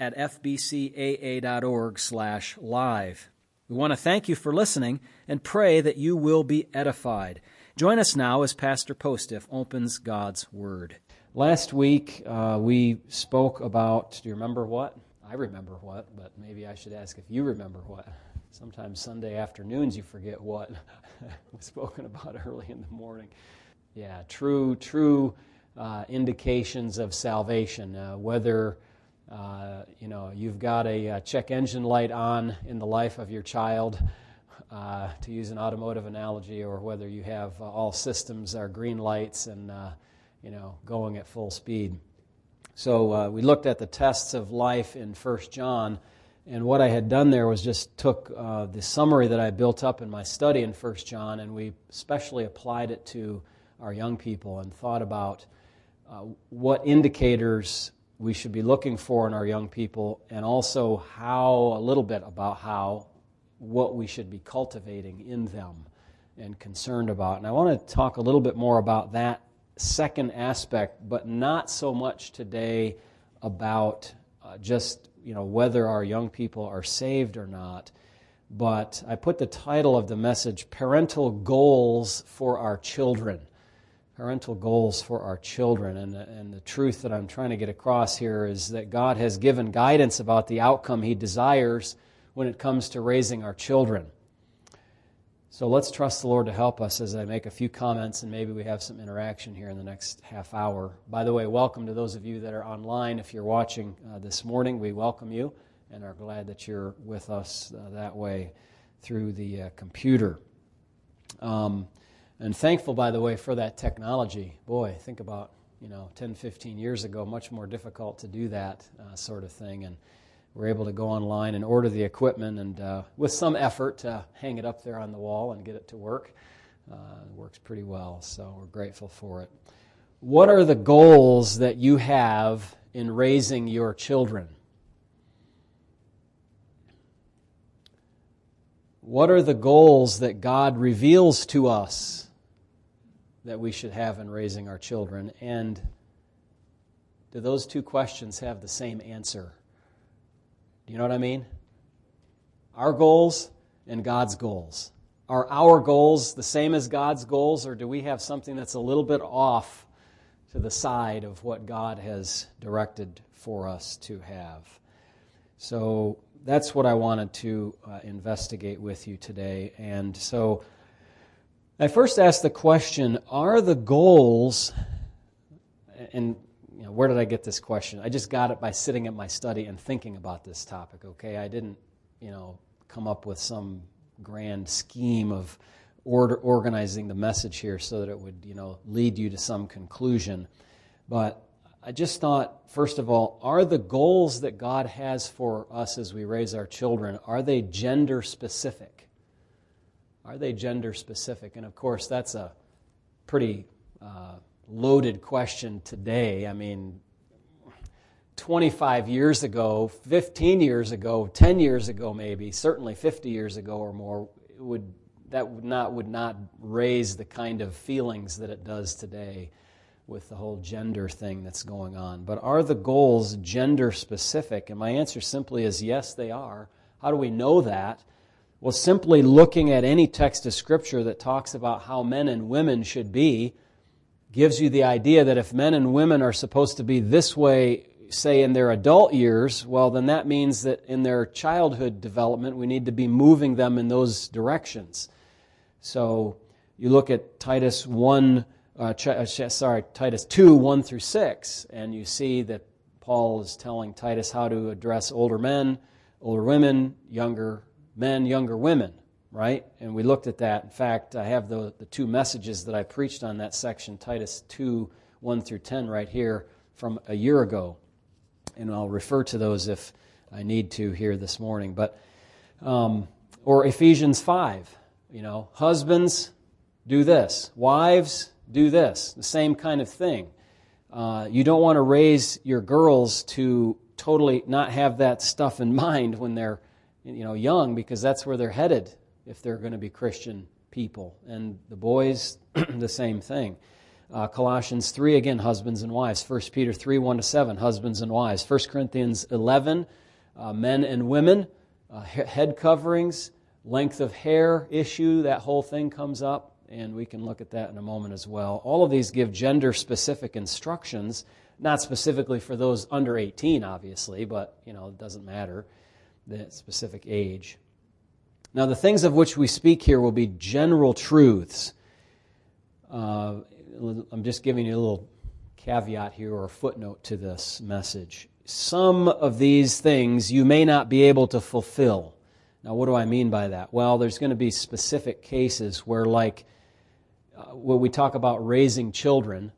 at fbcaa.org slash live. We want to thank you for listening and pray that you will be edified. Join us now as Pastor Postiff opens God's Word. Last week uh, we spoke about, do you remember what? I remember what, but maybe I should ask if you remember what. Sometimes Sunday afternoons you forget what was spoken about early in the morning. Yeah, true, true uh, indications of salvation, uh, whether uh, you know, you've got a, a, check engine light on in the life of your child, uh, to use an automotive analogy, or whether you have uh, all systems are green lights and, uh, you know, going at full speed. So uh, we looked at the tests of life in 1 John, and what I had done there was just took the summary that I built up in my study in 1 John, and we specially applied it to our young people and thought about what indicators we should be looking for in our young people, and also how, a little bit about how, what we should be cultivating in them and concerned about. And I want to talk a little bit more about that second aspect, but not so much today about uh, just you know whether our young people are saved or not. But I put the title of the message "Parental Goals for Our Children." Parental goals for our children. And, and the truth that I'm trying to get across here is that God has given guidance about the outcome He desires when it comes to raising our children. So let's trust the Lord to help us as I make a few comments and maybe we have some interaction here in the next half hour. By the way, welcome to those of you that are online. If you're watching uh, this morning, we welcome you and are glad that you're with us uh, that way through the uh, computer. Um, and thankful, by the way, for that technology. Boy, think about, you know, 10, 15 years ago, much more difficult to do that uh, sort of thing. And we're able to go online and order the equipment and, uh, with some effort, to hang it up there on the wall and get it to work. Uh, it works pretty well, so we're grateful for it. What are the goals that you have in raising your children? What are the goals that God reveals to us that we should have in raising our children? And do those two questions have the same answer? Do you know what I mean? Our goals and God's goals. Are our goals the same as God's goals, or do we have something that's a little bit off to the side of what God has directed for us to have? So that's what I wanted to uh, investigate with you today. And so I first asked the question Are the goals, and you know, where did I get this question? I just got it by sitting at my study and thinking about this topic, okay? I didn't, you know, come up with some grand scheme of order, organizing the message here so that it would, you know, lead you to some conclusion. But I just thought, first of all, are the goals that God has for us as we raise our children, are they gender specific? Are they gender specific? And of course, that's a pretty uh, loaded question today. I mean, 25 years ago, 15 years ago, 10 years ago, maybe, certainly 50 years ago or more, would, that would not, would not raise the kind of feelings that it does today with the whole gender thing that's going on. But are the goals gender specific? And my answer simply is yes, they are. How do we know that? Well, simply looking at any text of Scripture that talks about how men and women should be gives you the idea that if men and women are supposed to be this way, say in their adult years, well, then that means that in their childhood development, we need to be moving them in those directions. So you look at Titus 1, uh, uh sorry, Titus 2, 1 through 6, and you see that Paul is telling Titus how to address older men, older women, younger men, younger women, right? And we looked at that. In fact, I have the, the two messages that I preached on that section, Titus 2, 1 through 10, right here from a year ago. And I'll refer to those if I need to here this morning. But Um, or Ephesians 5, you know, husbands, do this. Wives, do this. The same kind of thing. Uh, you don't want to raise your girls to totally not have that stuff in mind when they're you know young because that's where they're headed if they're going to be Christian people. And the boys, the same thing. Uh, Colossians 3, again, husbands and wives. 1 Peter 3, 1 to 7, husbands and wives. 1 Corinthians 11, uh, men and women, uh, head coverings, length of hair issue, that whole thing comes up and we can look at that in a moment as well. All of these give gender specific instructions, not specifically for those under 18, obviously, but you know, it doesn't matter the specific age. Now, the things of which we speak here will be general truths. Uh, I'm just giving you a little caveat here or a footnote to this message. Some of these things you may not be able to fulfill. Now, what do I mean by that? Well, there's going to be specific cases where, like, uh, when we talk about raising children,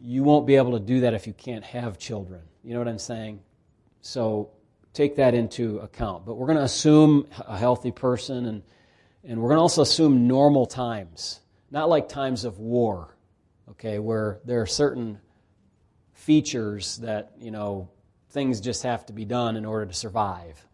you won't be able to do that if you can't have children. You know what I'm saying? So take that into account. But we're going to assume a healthy person, and, and we're going to also assume normal times, not like times of war, okay, where there are certain features that, you know, things just have to be done in order to survive.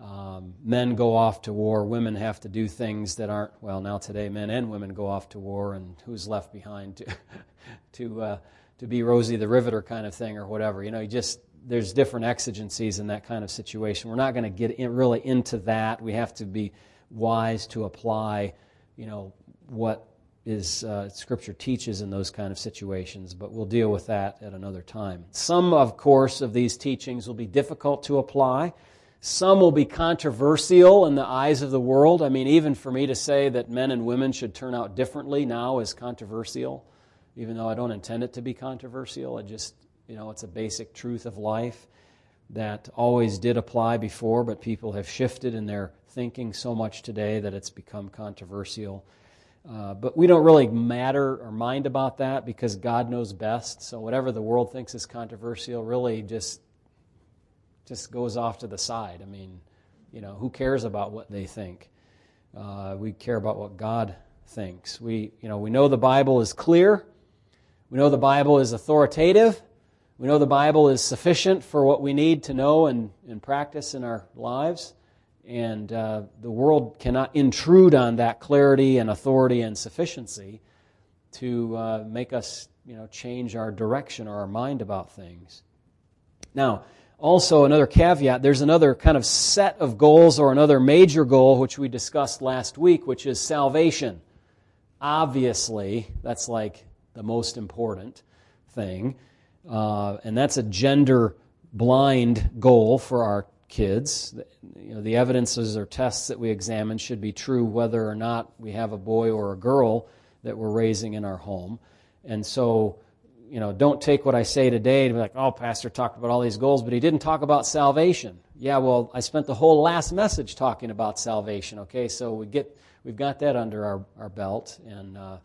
Um, men go off to war, women have to do things that aren't, well, now today men and women go off to war, and who's left behind to, to, uh, to be Rosie the Riveter kind of thing or whatever. You know, you just, there's different exigencies in that kind of situation. We're not going to get in, really into that. We have to be wise to apply, you know, what is uh, Scripture teaches in those kind of situations, but we'll deal with that at another time. Some, of course, of these teachings will be difficult to apply. Some will be controversial in the eyes of the world. I mean, even for me to say that men and women should turn out differently now is controversial, even though I don't intend it to be controversial. I just, you know, it's a basic truth of life that always did apply before, but people have shifted in their thinking so much today that it's become controversial. Uh, but we don't really matter or mind about that because God knows best. So whatever the world thinks is controversial really just just goes off to the side. I mean, you know, who cares about what they think? Uh, we care about what God thinks. We, you know, we know the Bible is clear. We know the Bible is authoritative. We know the Bible is sufficient for what we need to know and, and practice in our lives. And uh, the world cannot intrude on that clarity and authority and sufficiency to uh, make us, you know, change our direction or our mind about things. Now, also, another caveat there's another kind of set of goals or another major goal, which we discussed last week, which is salvation. Obviously, that's like the most important thing. Uh, and that's a gender blind goal for our kids. You know, the evidences or tests that we examine should be true whether or not we have a boy or a girl that we're raising in our home. And so you know, don't take what I say today to be like, oh, Pastor talked about all these goals, but he didn't talk about salvation. Yeah, well, I spent the whole last message talking about salvation. Okay, so we get we've got that under our, our belt. And uh,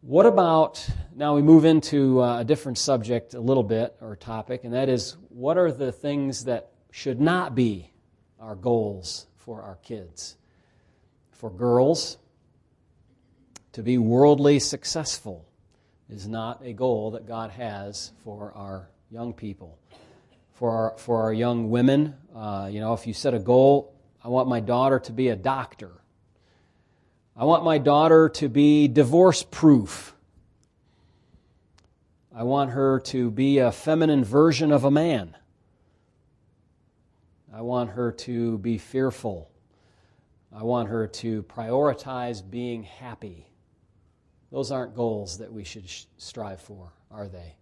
what about now? We move into uh, a different subject a little bit or topic, and that is what are the things that should not be our goals for our kids? For girls, to be worldly successful is not a goal that God has for our young people. For our, for our young women, uh, you know, if you set a goal, I want my daughter to be a doctor. I want my daughter to be divorce proof. I want her to be a feminine version of a man. I want her to be fearful. I want her to prioritize being happy. Those aren't goals that we should strive for, are they?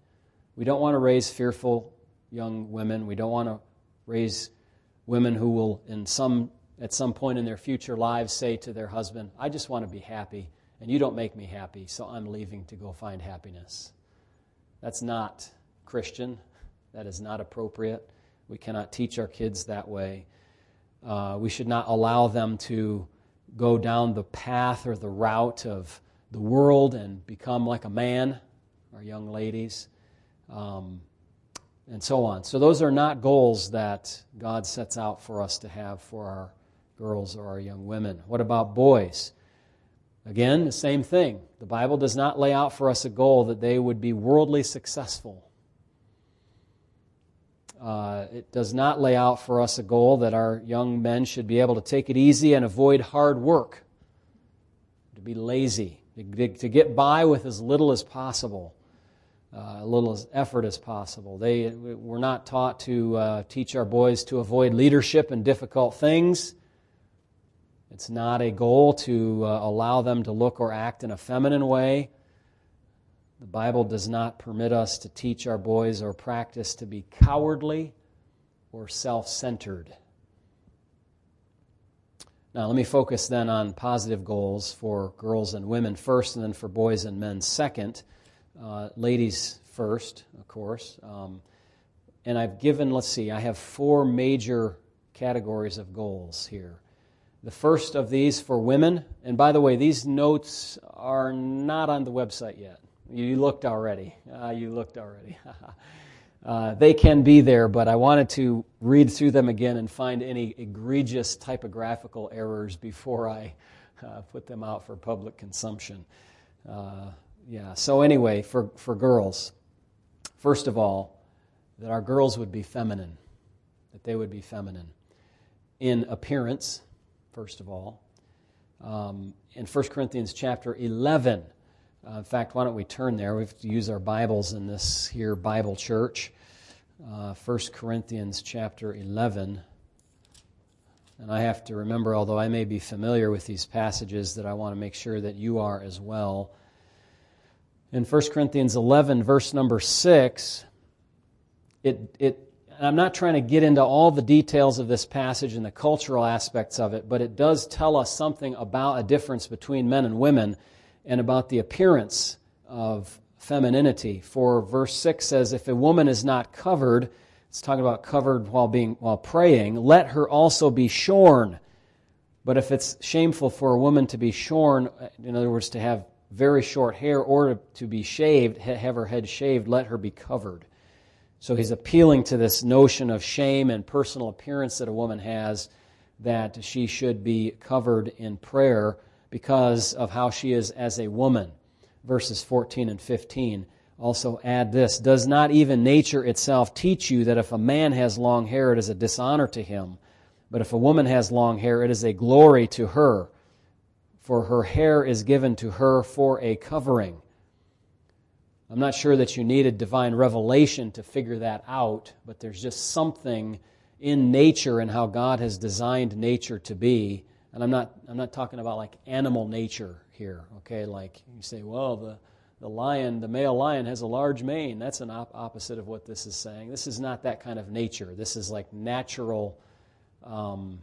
We don't want to raise fearful young women. We don't want to raise women who will, in some, at some point in their future lives, say to their husband, I just want to be happy, and you don't make me happy, so I'm leaving to go find happiness. That's not Christian. That is not appropriate. We cannot teach our kids that way. Uh, we should not allow them to go down the path or the route of the world and become like a man, our young ladies, um, and so on. So, those are not goals that God sets out for us to have for our girls or our young women. What about boys? Again, the same thing. The Bible does not lay out for us a goal that they would be worldly successful. Uh, it does not lay out for us a goal that our young men should be able to take it easy and avoid hard work, to be lazy, to get by with as little as possible, uh, a little as effort as possible. They, we're not taught to uh, teach our boys to avoid leadership and difficult things. It's not a goal to uh, allow them to look or act in a feminine way. The Bible does not permit us to teach our boys or practice to be cowardly or self centered. Now, let me focus then on positive goals for girls and women first, and then for boys and men second. Uh, ladies first, of course. Um, and I've given, let's see, I have four major categories of goals here. The first of these for women, and by the way, these notes are not on the website yet. You looked already. Uh, you looked already. uh, they can be there, but I wanted to read through them again and find any egregious typographical errors before I uh, put them out for public consumption. Uh, yeah, so anyway, for, for girls, first of all, that our girls would be feminine, that they would be feminine in appearance first of all. Um, in 1 Corinthians chapter 11, uh, in fact, why don't we turn there? We have to use our Bibles in this here Bible church. Uh, 1 Corinthians chapter 11. And I have to remember, although I may be familiar with these passages, that I want to make sure that you are as well. In 1 Corinthians 11, verse number 6, it, it and I'm not trying to get into all the details of this passage and the cultural aspects of it, but it does tell us something about a difference between men and women and about the appearance of femininity. For verse 6 says, If a woman is not covered, it's talking about covered while being while praying, let her also be shorn. But if it's shameful for a woman to be shorn, in other words, to have very short hair or to be shaved, have her head shaved, let her be covered. So he's appealing to this notion of shame and personal appearance that a woman has, that she should be covered in prayer because of how she is as a woman. Verses 14 and 15 also add this Does not even nature itself teach you that if a man has long hair, it is a dishonor to him? But if a woman has long hair, it is a glory to her, for her hair is given to her for a covering. I'm not sure that you need a divine revelation to figure that out, but there's just something in nature and how God has designed nature to be. And I'm not, I'm not talking about like animal nature here, okay? Like you say, well, the, the lion, the male lion has a large mane. That's an op- opposite of what this is saying. This is not that kind of nature. This is like natural. Um,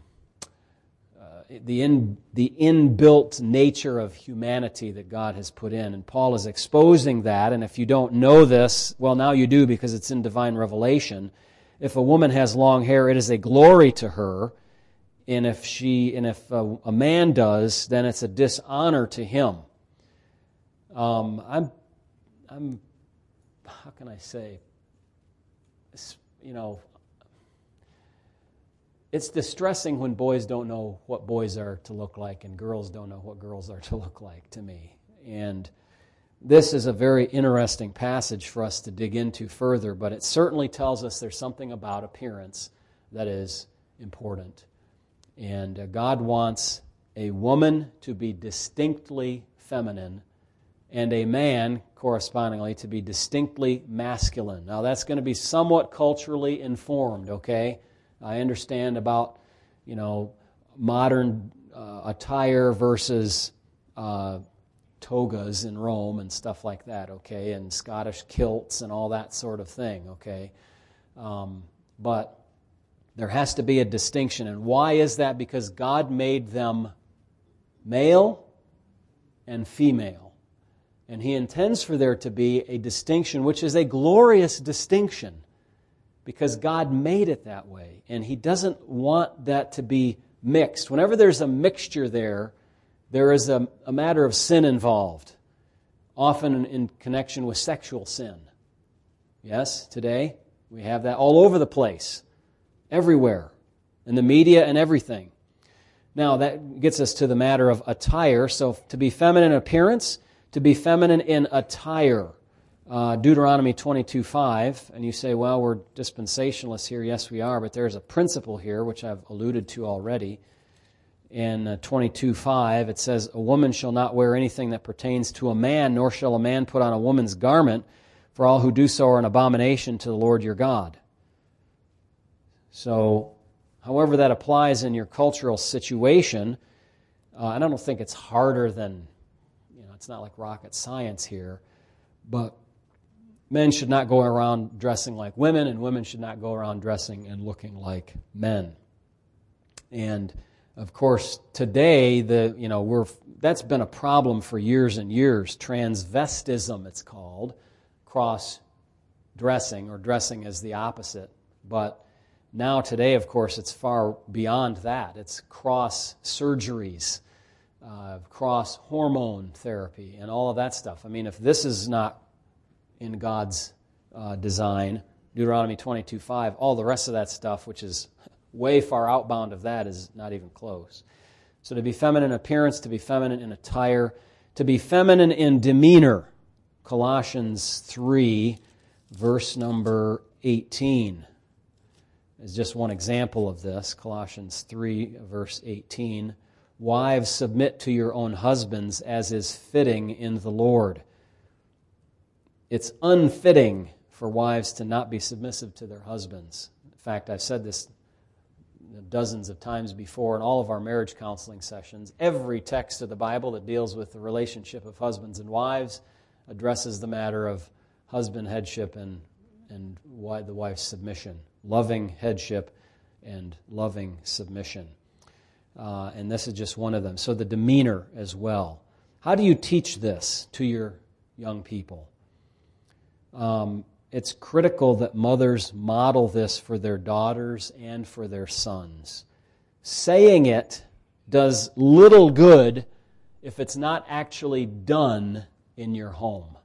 the, in, the inbuilt nature of humanity that God has put in. And Paul is exposing that. And if you don't know this, well, now you do because it's in divine revelation. If a woman has long hair, it is a glory to her. And if she and if a, a man does, then it's a dishonor to him. Um, I'm, I'm, how can I say? You know, it's distressing when boys don't know what boys are to look like and girls don't know what girls are to look like to me. And this is a very interesting passage for us to dig into further, but it certainly tells us there's something about appearance that is important. And uh, God wants a woman to be distinctly feminine and a man, correspondingly, to be distinctly masculine. Now, that's going to be somewhat culturally informed, okay? I understand about, you know, modern uh, attire versus uh, togas in Rome and stuff like that, okay, and Scottish kilts and all that sort of thing, okay. Um, but there has to be a distinction. And why is that? Because God made them male and female. And He intends for there to be a distinction, which is a glorious distinction because God made it that way. And He doesn't want that to be mixed. Whenever there's a mixture there, there is a, a matter of sin involved, often in connection with sexual sin. Yes, today we have that all over the place, everywhere, in the media and everything. Now, that gets us to the matter of attire. So, to be feminine in appearance, to be feminine in attire. Uh, Deuteronomy 22:5, and you say, well, we're dispensationalists here. Yes, we are, but there's a principle here, which I've alluded to already. In uh, 22 5, it says, A woman shall not wear anything that pertains to a man, nor shall a man put on a woman's garment, for all who do so are an abomination to the Lord your God. So, however that applies in your cultural situation, uh, and I don't think it's harder than, you know, it's not like rocket science here, but men should not go around dressing like women, and women should not go around dressing and looking like men. And of course, today the you know we're that's been a problem for years and years. Transvestism, it's called, cross dressing or dressing as the opposite. But now, today, of course, it's far beyond that. It's cross surgeries, uh, cross hormone therapy, and all of that stuff. I mean, if this is not in God's uh, design, Deuteronomy 22:5. all the rest of that stuff, which is way far outbound of that, is not even close. So, to be feminine in appearance, to be feminine in attire, to be feminine in demeanor, Colossians 3, verse number 18 is just one example of this. Colossians 3, verse 18. Wives, submit to your own husbands as is fitting in the Lord. It's unfitting for wives to not be submissive to their husbands. In fact, I've said this dozens of times before in all of our marriage counseling sessions. Every text of the Bible that deals with the relationship of husbands and wives addresses the matter of husband headship and, and the wife's submission loving headship and loving submission. Uh, and this is just one of them. So the demeanor as well. How do you teach this to your young people? Um, it's critical that mothers model this for their daughters and for their sons. Saying it does little good if it's not actually done in your home.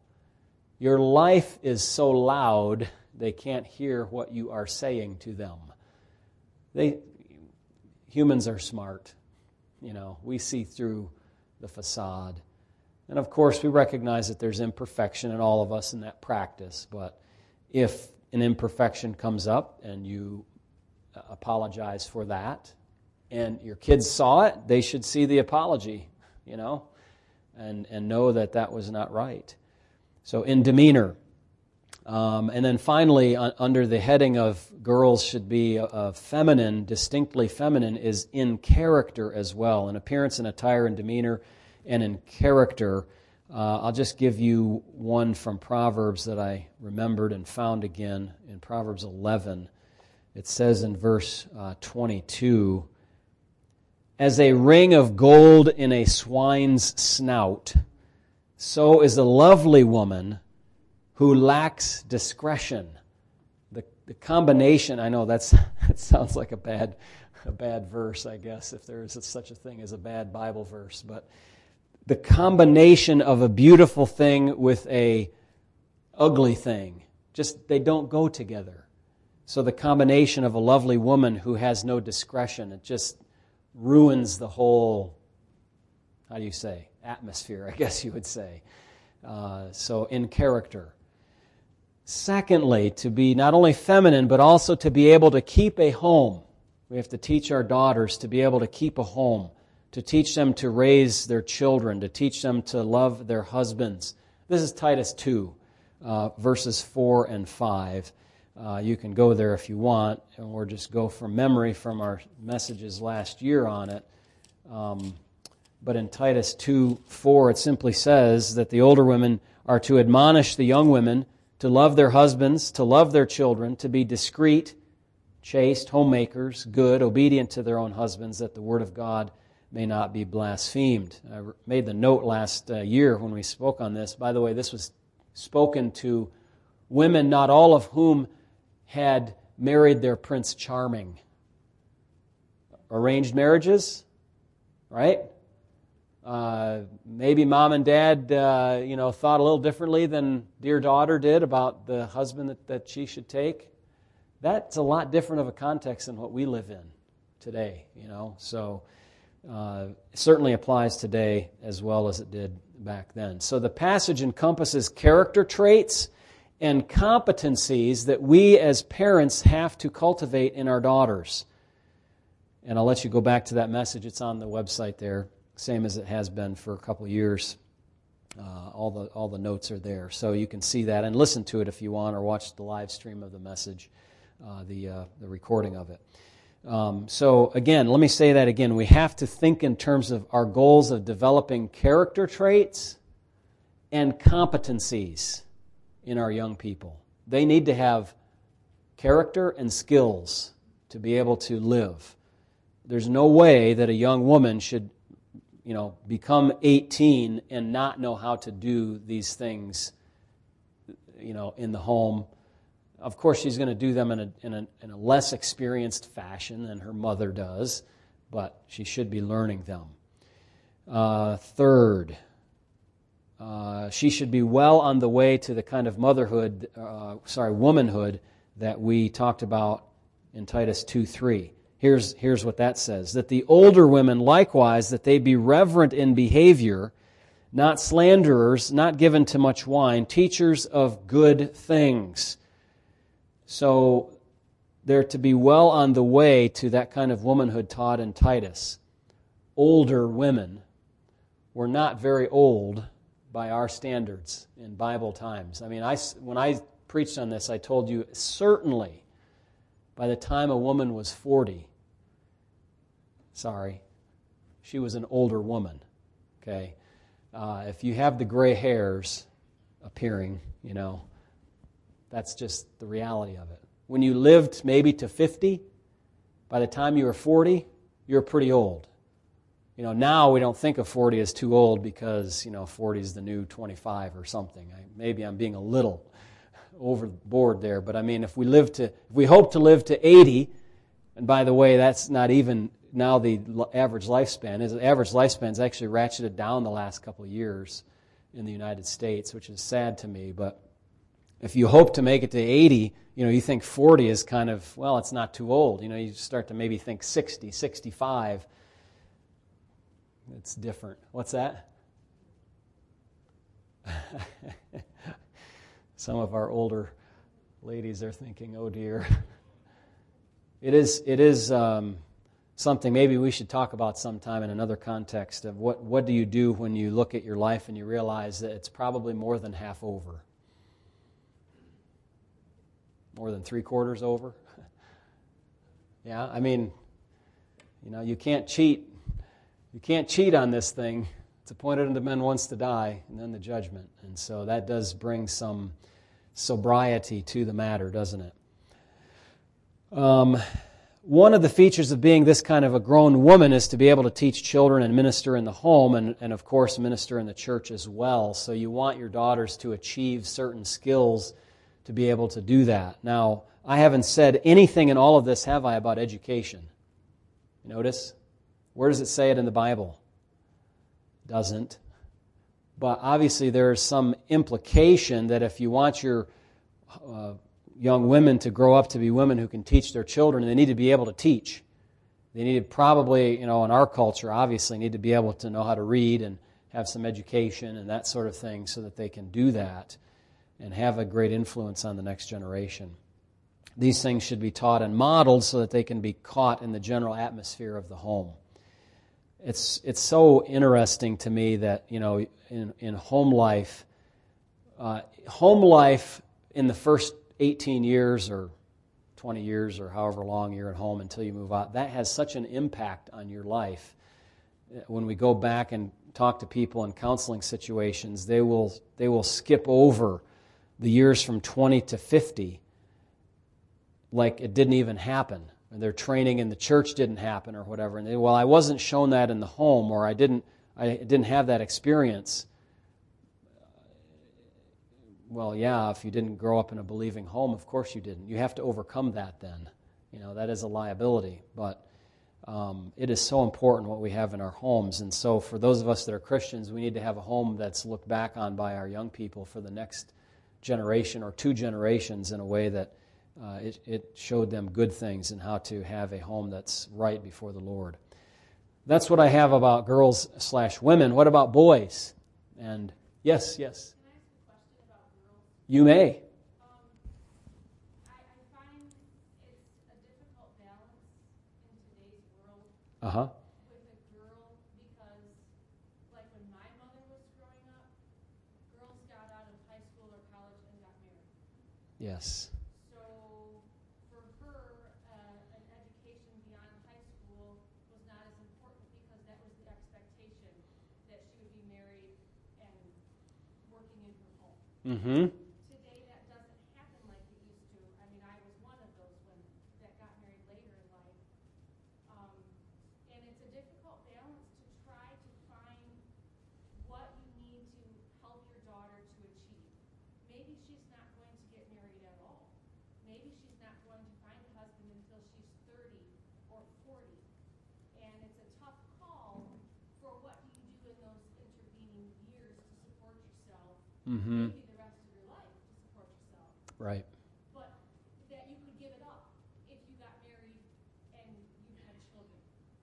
Your life is so loud they can't hear what you are saying to them. They, humans are smart. You know, we see through the facade. And of course, we recognize that there's imperfection in all of us in that practice. But if an imperfection comes up and you uh, apologize for that, and your kids saw it, they should see the apology, you know, and, and know that that was not right. So, in demeanor, um, and then finally, uh, under the heading of girls should be uh, feminine, distinctly feminine, is in character as well, in appearance and attire and demeanor, and in character. Uh, I'll just give you one from Proverbs that I remembered and found again in Proverbs 11. It says in verse uh, 22 As a ring of gold in a swine's snout, so is a lovely woman who lacks discretion. The, the combination, I know that's, that sounds like a bad, a bad verse, I guess, if there is such a thing as a bad Bible verse, but the combination of a beautiful thing with a ugly thing, just they don't go together. So the combination of a lovely woman who has no discretion, it just ruins the whole, how do you say, atmosphere, I guess you would say. Uh, so in character. Secondly, to be not only feminine, but also to be able to keep a home. We have to teach our daughters to be able to keep a home, to teach them to raise their children, to teach them to love their husbands. This is Titus 2, uh, verses 4 and 5. Uh, you can go there if you want, or just go from memory from our messages last year on it. Um, but in Titus 2 4, it simply says that the older women are to admonish the young women to love their husbands, to love their children, to be discreet, chaste, homemakers, good, obedient to their own husbands, that the word of God may not be blasphemed. I made the note last uh, year when we spoke on this. By the way, this was spoken to women, not all of whom had married their Prince Charming. Arranged marriages, right? Uh, maybe mom and dad, uh, you know, thought a little differently than dear daughter did about the husband that, that she should take. That's a lot different of a context than what we live in today, you know. So uh, certainly applies today as well as it did back then. So the passage encompasses character traits and competencies that we as parents have to cultivate in our daughters. And I'll let you go back to that message. It's on the website there, same as it has been for a couple years. Uh, all the all the notes are there, so you can see that and listen to it if you want, or watch the live stream of the message, uh, the uh, the recording of it. Um, so again, let me say that again. We have to think in terms of our goals of developing character traits and competencies in our young people. They need to have character and skills to be able to live. There's no way that a young woman should, you know, become 18 and not know how to do these things, you know, in the home. Of course, she's going to do them in a, in a, in a less experienced fashion than her mother does, but she should be learning them. Uh, third, uh, she should be well on the way to the kind of motherhood, uh, sorry, womanhood that we talked about in Titus 2 3. Here's, here's what that says that the older women likewise, that they be reverent in behavior, not slanderers, not given to much wine, teachers of good things. So they're to be well on the way to that kind of womanhood taught in Titus. Older women were not very old by our standards in Bible times. I mean, I, when I preached on this, I told you certainly by the time a woman was 40, sorry, she was an older woman. Okay? Uh, if you have the gray hairs appearing, you know, that's just the reality of it. When you lived maybe to 50, by the time you were 40, you're pretty old. You know, now we don't think of 40 as too old because, you know, 40 is the new 25 or something. I, maybe I'm being a little overboard there, but I mean, if we live to, if we hope to live to 80, and by the way, that's not even now the average lifespan. Is the average lifespan is actually ratcheted down the last couple of years in the United States, which is sad to me. But if you hope to make it to 80, you know, you think 40 is kind of, well, it's not too old. You know, you start to maybe think 60, 65 it's different. What's that? Some of our older ladies are thinking, oh dear. It is, it is um, something maybe we should talk about sometime in another context of what, what do you do when you look at your life and you realize that it's probably more than half over? More than three quarters over? yeah, I mean, you know, you can't cheat you can't cheat on this thing. It's appointed unto men once to die, and then the judgment. And so that does bring some sobriety to the matter, doesn't it? Um, one of the features of being this kind of a grown woman is to be able to teach children and minister in the home, and, and of course, minister in the church as well. So you want your daughters to achieve certain skills to be able to do that. Now, I haven't said anything in all of this, have I, about education? Notice? Where does it say it in the Bible? Doesn't. But obviously, there's some implication that if you want your uh, young women to grow up to be women who can teach their children, they need to be able to teach. They need to probably, you know, in our culture, obviously, need to be able to know how to read and have some education and that sort of thing so that they can do that and have a great influence on the next generation. These things should be taught and modeled so that they can be caught in the general atmosphere of the home it's it's so interesting to me that you know in in home life, uh, home life in the first 18 years or 20 years or however long you're at home until you move out, that has such an impact on your life. When we go back and talk to people in counseling situations, they will they will skip over the years from 20 to 50 like it didn't even happen their training in the church didn't happen or whatever. And they, well, I wasn't shown that in the home, or I didn't, I didn't have that experience. Well, yeah, if you didn't grow up in a believing home, of course you didn't. You have to overcome that then. You know, that is a liability. But um, it is so important what we have in our homes. And so, for those of us that are Christians, we need to have a home that's looked back on by our young people for the next generation or two generations in a way that uh, it, it showed them good things and how to have a home that's right before the Lord. that's what I have about girls slash women. What about boys? And yes, yes. You may. Uh huh. with a girl because, like when my mother was growing up, girls got out of high school or college and got married. Yes. So for her, uh, an education beyond high school was not as important because that was the expectation that she would be married and working in her home. Mm hmm. Today, that doesn't happen like it used to. I mean, I was one of those when that got married later in life. Um, and it's a difficult balance to try to find what you need to help your daughter to achieve. Maybe she's not going to get married at all. Maybe she's not going to find a husband until she's 30 or 40. And it's a tough call for what do you do in those intervening years to support yourself. Mm hmm. Maybe the rest of your life to support yourself. Right. But that you could give it up if you got married and you had children.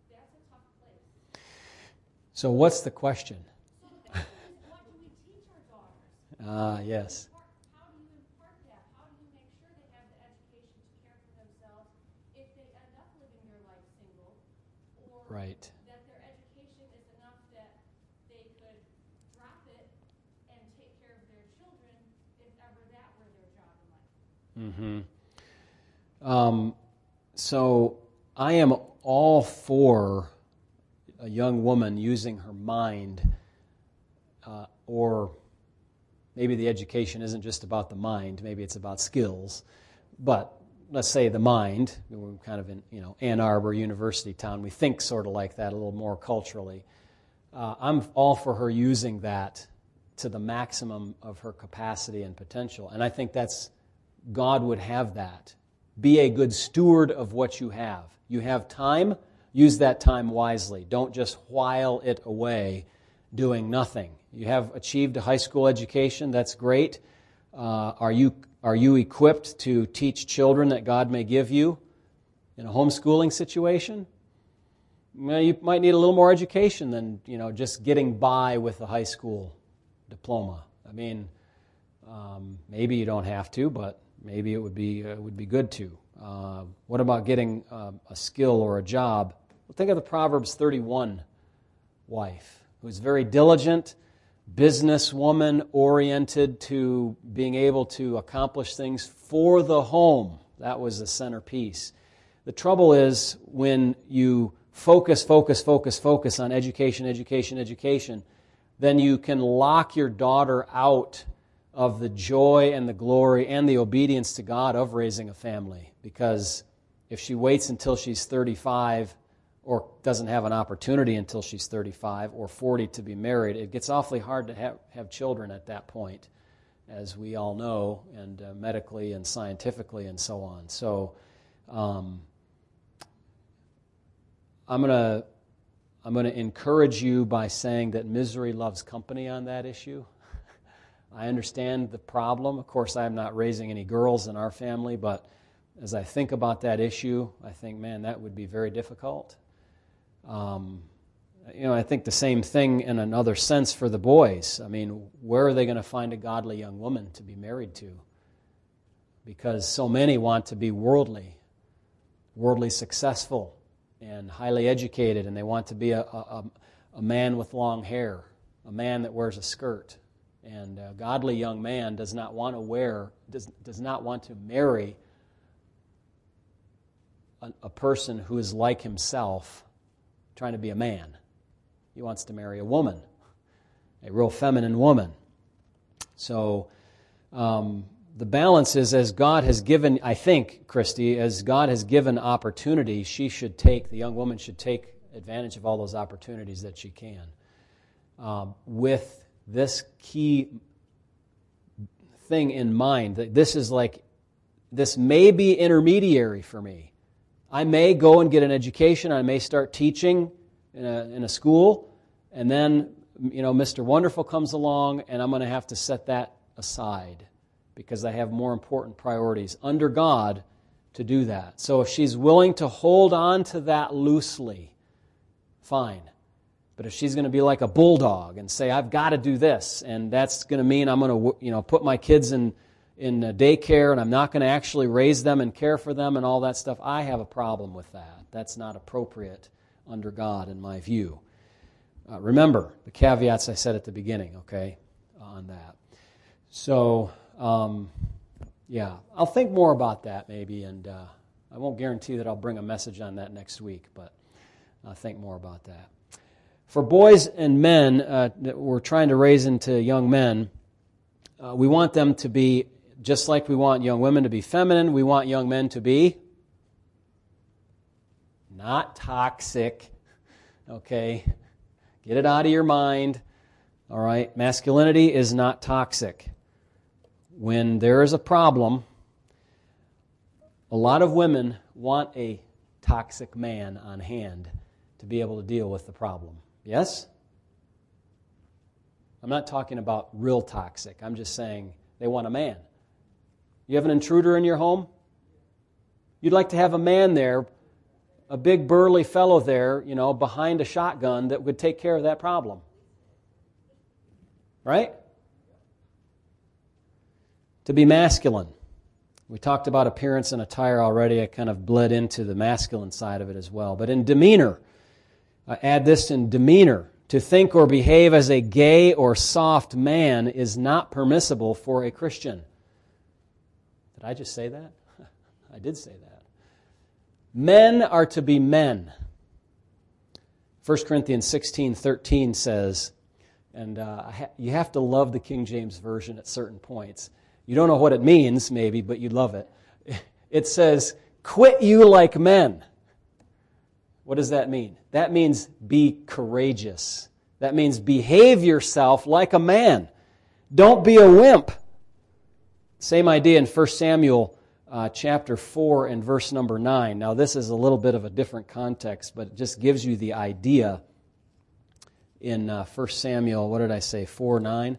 That's a tough place. So, what's the question? So the question is, what do we teach our daughters? Ah, yes. Impart- How do you impart that? How do you make sure they have the education to care for themselves if they end up living their life single? Or Right. that their education is enough that they could drop it and take care of their children if ever that were their job in life? Mm-hmm. Um, so I am all for a young woman using her mind, uh, or maybe the education isn't just about the mind. Maybe it's about skills, but let's say the mind. We're kind of in you know Ann Arbor University town. We think sort of like that a little more culturally. Uh, I'm all for her using that to the maximum of her capacity and potential, and I think that's God would have that. Be a good steward of what you have. You have time, use that time wisely. Don't just while it away doing nothing. You have achieved a high school education, that's great. Uh, are, you, are you equipped to teach children that God may give you in a homeschooling situation? You might need a little more education than you know just getting by with a high school diploma. I mean, um, maybe you don't have to, but maybe it would be uh, would be good to. Uh, what about getting um, a skill or a job? Well, think of the Proverbs 31 wife, who's very diligent, businesswoman oriented to being able to accomplish things for the home. That was the centerpiece. The trouble is when you focus, focus, focus, focus on education, education, education, then you can lock your daughter out of the joy and the glory and the obedience to God of raising a family. Because if she waits until she's 35 or doesn't have an opportunity until she's 35 or 40 to be married, it gets awfully hard to have, have children at that point, as we all know, and uh, medically and scientifically and so on. So um, I'm going to. I'm going to encourage you by saying that misery loves company on that issue. I understand the problem. Of course, I'm not raising any girls in our family, but as I think about that issue, I think, man, that would be very difficult. Um, you know, I think the same thing in another sense for the boys. I mean, where are they going to find a godly young woman to be married to? Because so many want to be worldly, worldly successful, and highly educated, and they want to be a, a, a man with long hair, a man that wears a skirt. And a godly young man does not want to wear, does, does not want to marry a, a person who is like himself, trying to be a man. He wants to marry a woman, a real feminine woman. So um, the balance is as God has given, I think, Christy, as God has given opportunity, she should take, the young woman should take advantage of all those opportunities that she can. Um, with this key thing in mind that this is like, this may be intermediary for me. I may go and get an education, I may start teaching in a, in a school, and then, you know, Mr. Wonderful comes along, and I'm going to have to set that aside because I have more important priorities under God to do that. So if she's willing to hold on to that loosely fine. But if she's going to be like a bulldog and say, I've got to do this, and that's going to mean I'm going to you know, put my kids in, in daycare and I'm not going to actually raise them and care for them and all that stuff, I have a problem with that. That's not appropriate under God, in my view. Uh, remember the caveats I said at the beginning, okay, on that. So, um, yeah, I'll think more about that maybe, and uh, I won't guarantee that I'll bring a message on that next week, but I'll think more about that. For boys and men uh, that we're trying to raise into young men, uh, we want them to be just like we want young women to be feminine, we want young men to be not toxic, okay? Get it out of your mind. All right? Masculinity is not toxic. When there is a problem, a lot of women want a toxic man on hand to be able to deal with the problem. Yes? I'm not talking about real toxic. I'm just saying they want a man. You have an intruder in your home? You'd like to have a man there a big burly fellow there, you know, behind a shotgun that would take care of that problem. Right? To be masculine. We talked about appearance and attire already. I kind of bled into the masculine side of it as well. But in demeanor, I add this in demeanor. To think or behave as a gay or soft man is not permissible for a Christian. Did I just say that? I did say that. Men are to be men. 1 Corinthians 16 13 says, and uh, you have to love the King James Version at certain points. You don't know what it means, maybe, but you love it. It says, Quit you like men. What does that mean? That means be courageous. That means behave yourself like a man. Don't be a wimp. Same idea in 1 Samuel uh, chapter 4 and verse number 9. Now, this is a little bit of a different context, but it just gives you the idea in uh, 1 Samuel, what did I say, 4 9?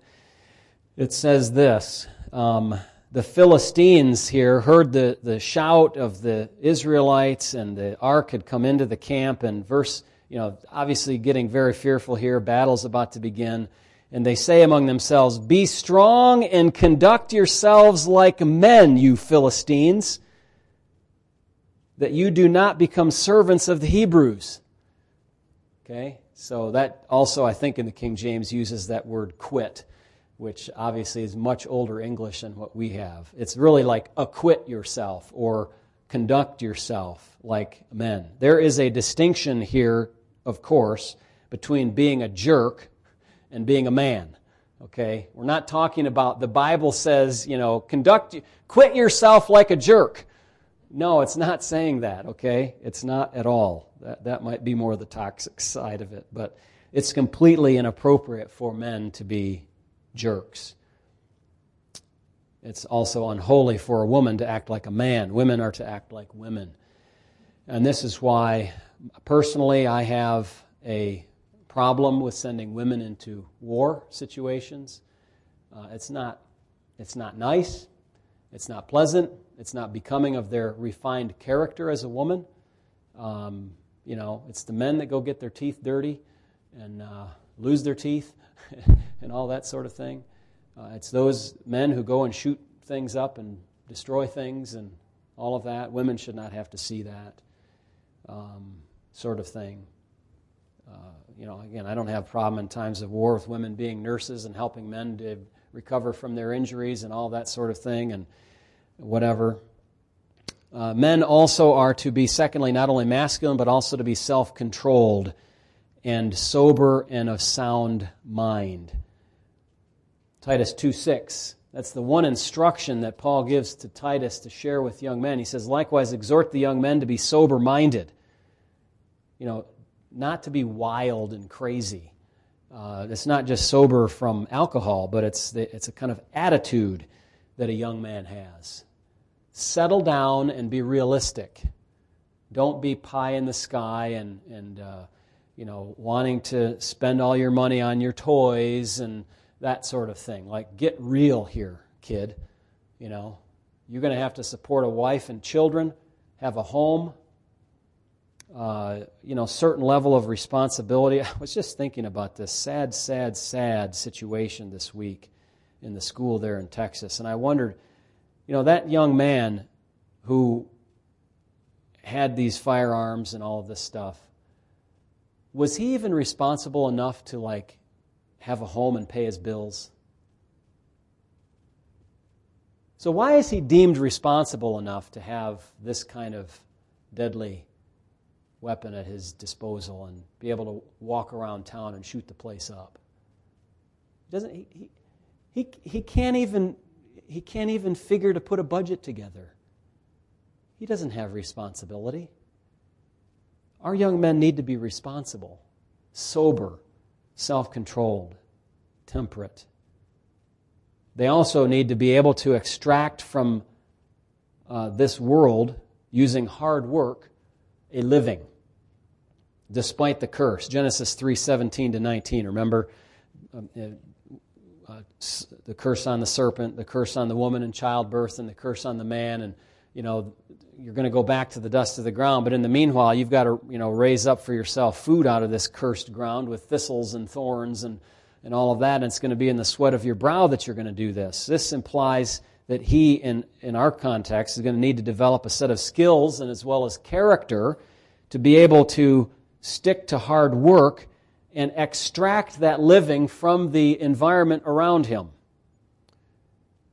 It says this um, The Philistines here heard the, the shout of the Israelites, and the ark had come into the camp, and verse, you know, obviously getting very fearful here, battle's about to begin. And they say among themselves, Be strong and conduct yourselves like men, you Philistines, that you do not become servants of the Hebrews. Okay? So that also, I think, in the King James uses that word quit, which obviously is much older English than what we have. It's really like acquit yourself or conduct yourself like men. There is a distinction here, of course, between being a jerk and being a man. Okay? We're not talking about the Bible says, you know, conduct quit yourself like a jerk. No, it's not saying that, okay? It's not at all. That that might be more the toxic side of it, but it's completely inappropriate for men to be jerks. It's also unholy for a woman to act like a man. Women are to act like women. And this is why, personally, I have a problem with sending women into war situations. Uh, it's, not, it's not nice. It's not pleasant. It's not becoming of their refined character as a woman. Um, you know, it's the men that go get their teeth dirty and uh, lose their teeth and all that sort of thing. Uh, it's those men who go and shoot things up and destroy things and all of that. Women should not have to see that um, sort of thing. Uh, you know, again, I don't have problem in times of war with women being nurses and helping men to recover from their injuries and all that sort of thing and whatever. Uh, men also are to be, secondly, not only masculine, but also to be self controlled and sober and of sound mind. Titus 2 6. That's the one instruction that Paul gives to Titus to share with young men. He says, likewise, exhort the young men to be sober minded. You know, not to be wild and crazy. Uh, it's not just sober from alcohol, but it's, the, it's a kind of attitude that a young man has. Settle down and be realistic. Don't be pie in the sky and, and uh, you know, wanting to spend all your money on your toys and that sort of thing. Like, get real here, kid. You know, you're going to have to support a wife and children, have a home, uh, you know, certain level of responsibility. I was just thinking about this sad, sad, sad situation this week in the school there in Texas, and I wondered, you know, that young man who had these firearms and all of this stuff, was he even responsible enough to like have a home and pay his bills? So, why is he deemed responsible enough to have this kind of deadly weapon at his disposal and be able to walk around town and shoot the place up? He doesn't he, he, he, he can't even he can't even figure to put a budget together. He doesn't have responsibility. Our young men need to be responsible, sober, self controlled, temperate. They also need to be able to extract from uh, this world, using hard work, a living, despite the curse. Genesis 3 17 to 19. Remember um, uh, the curse on the serpent, the curse on the woman in childbirth, and the curse on the man. And, you know, you're going to go back to the dust of the ground. But in the meanwhile, you've got to, you know, raise up for yourself food out of this cursed ground with thistles and thorns and and all of that, and it's going to be in the sweat of your brow that you're going to do this. This implies that he, in, in our context, is going to need to develop a set of skills and as well as character to be able to stick to hard work and extract that living from the environment around him.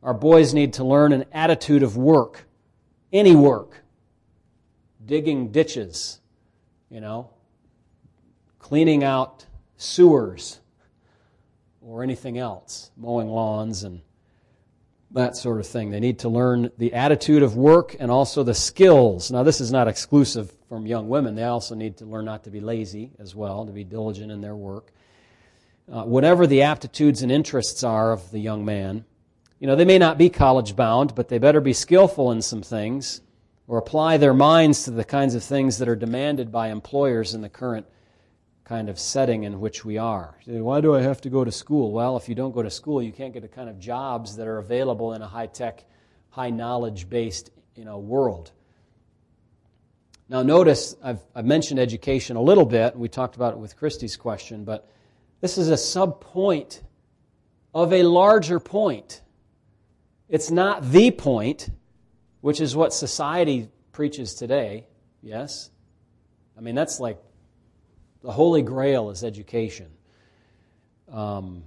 Our boys need to learn an attitude of work, any work, digging ditches, you know, cleaning out sewers, or anything else, mowing lawns and that sort of thing. They need to learn the attitude of work and also the skills. Now, this is not exclusive from young women. They also need to learn not to be lazy as well, to be diligent in their work. Uh, whatever the aptitudes and interests are of the young man, you know, they may not be college bound, but they better be skillful in some things or apply their minds to the kinds of things that are demanded by employers in the current kind of setting in which we are. Why do I have to go to school? Well, if you don't go to school, you can't get the kind of jobs that are available in a high tech, high knowledge based you know, world. Now, notice I've, I've mentioned education a little bit, and we talked about it with Christie's question, but this is a sub point of a larger point. It's not the point, which is what society preaches today, yes? I mean, that's like the Holy Grail is education. Um,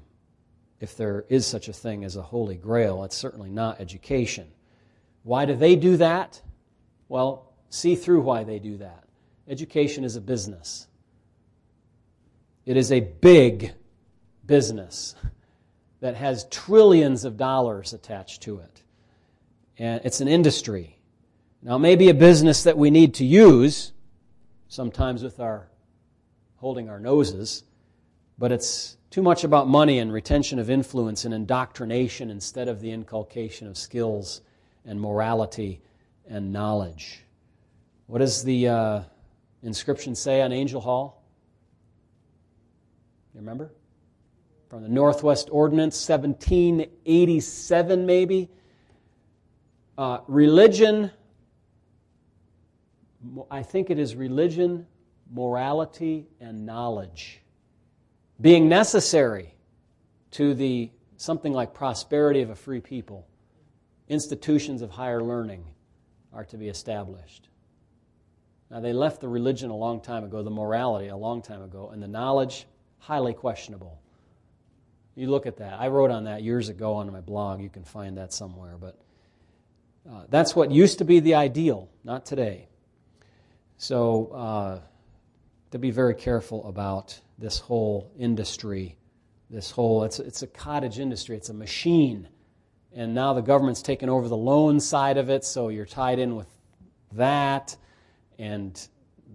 if there is such a thing as a Holy Grail, it's certainly not education. Why do they do that? Well, see through why they do that. Education is a business, it is a big business that has trillions of dollars attached to it. And it's an industry. Now, it may be a business that we need to use sometimes with our holding our noses, but it's too much about money and retention of influence and indoctrination instead of the inculcation of skills and morality and knowledge. What does the uh, inscription say on Angell Hall? You remember? From the Northwest Ordinance, 1787, maybe. Uh, religion, I think it is religion morality, and knowledge, being necessary to the something like prosperity of a free people. Institutions of higher learning are to be established. Now, they left the religion a long time ago, the morality a long time ago, and the knowledge, highly questionable. You look at that. I wrote on that years ago on my blog. You can find that somewhere. But uh, that's what used to be the ideal, not today. So, uh, to be very careful about this whole industry. This whole, it's, it's a cottage industry, it's a machine. And now the government's taken over the loan side of it, so you're tied in with that. And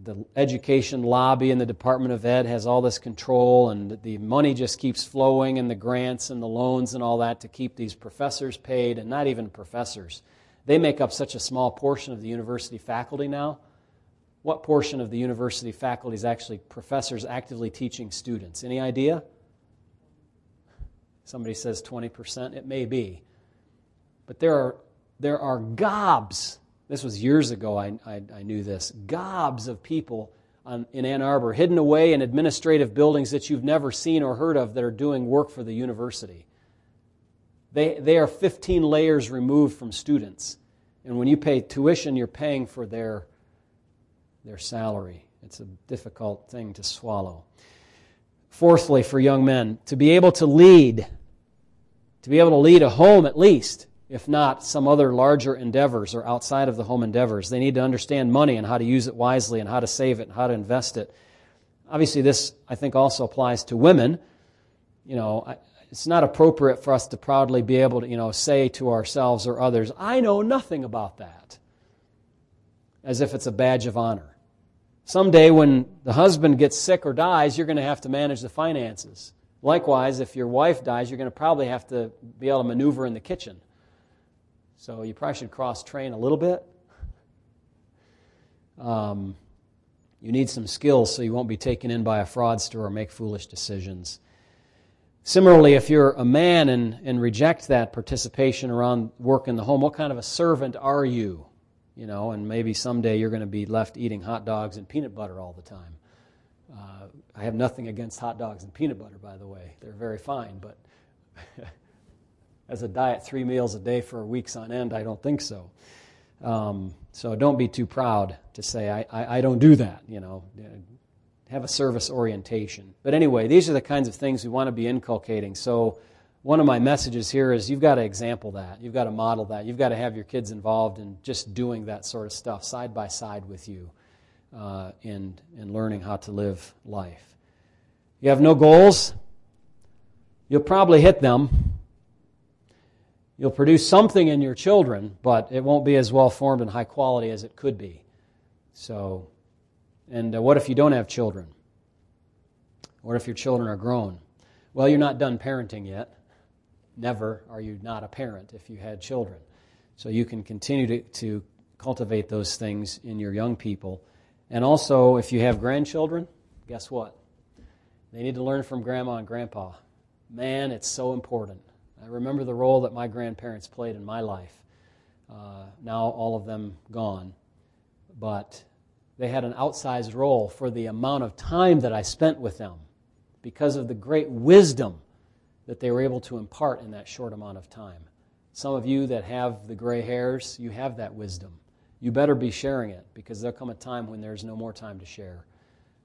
the education lobby in the Department of Ed has all this control, and the money just keeps flowing, and the grants and the loans and all that to keep these professors paid, and not even professors. They make up such a small portion of the university faculty now what portion of the university faculty is actually professors actively teaching students? Any idea? Somebody says 20%. It may be. But there are, there are gobs. This was years ago, I, I, I knew this. Gobs of people on, in Ann Arbor, hidden away in administrative buildings that you've never seen or heard of that are doing work for the university. They, they are 15 layers removed from students. And when you pay tuition, you're paying for their, their salary. It's a difficult thing to swallow. Fourthly, for young men, to be able to lead, to be able to lead a home at least, if not some other larger endeavors or outside of the home endeavors. They need to understand money and how to use it wisely and how to save it and how to invest it. Obviously, this, I think, also applies to women. You know, it's not appropriate for us to proudly be able to, you know, say to ourselves or others, I know nothing about that, as if it's a badge of honor. Someday, when the husband gets sick or dies, you're going to have to manage the finances. Likewise, if your wife dies, you're going to probably have to be able to maneuver in the kitchen. So you probably should cross train a little bit. Um, you need some skills so you won't be taken in by a fraudster or make foolish decisions. Similarly, if you're a man and, and reject that participation around work in the home, what kind of a servant are you? You know, and maybe someday you're going to be left eating hot dogs and peanut butter all the time. Uh, I have nothing against hot dogs and peanut butter, by the way. They're very fine, but as a diet three meals a day for weeks on end, I don't think so. Um, so don't be too proud to say, I, I, I don't do that, you know. Have a service orientation. But anyway, these are the kinds of things we want to be inculcating. So one of my messages here is you've got to example that. You've got to model that. You've got to have your kids involved in just doing that sort of stuff side by side with you uh, in, in learning how to live life. You have no goals, you'll probably hit them You'll produce something in your children, but it won't be as well formed and high quality as it could be. So, and uh, what if you don't have children? What if your children are grown? Well, you're not done parenting yet. Never are you not a parent if you had children. So you can continue to, to cultivate those things in your young people. And also, if you have grandchildren, guess what? They need to learn from grandma and grandpa. Man, it's so important. I remember the role that my grandparents played in my life. Uh, now all of them gone. But they had an outsized role for the amount of time that I spent with them because of the great wisdom that they were able to impart in that short amount of time. Some of you that have the gray hairs, you have that wisdom. You better be sharing it because there'll come a time when there's no more time to share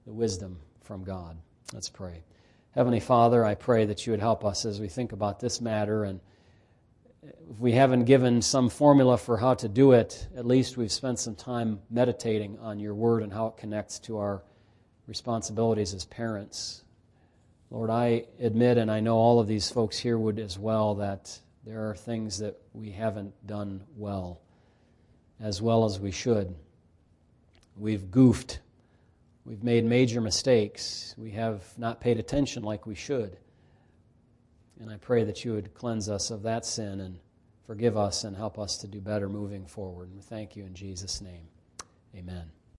the wisdom from God. Let's pray. Heavenly Father, I pray that you would help us as we think about this matter. And if we haven't given some formula for how to do it, at least we've spent some time meditating on your word and how it connects to our responsibilities as parents. Lord, I admit, and I know all of these folks here would as well, that there are things that we haven't done well, as well as we should. We've goofed We've made major mistakes. We have not paid attention like we should. And I pray that you would cleanse us of that sin and forgive us and help us to do better moving forward. And We thank you in Jesus' name. Amen.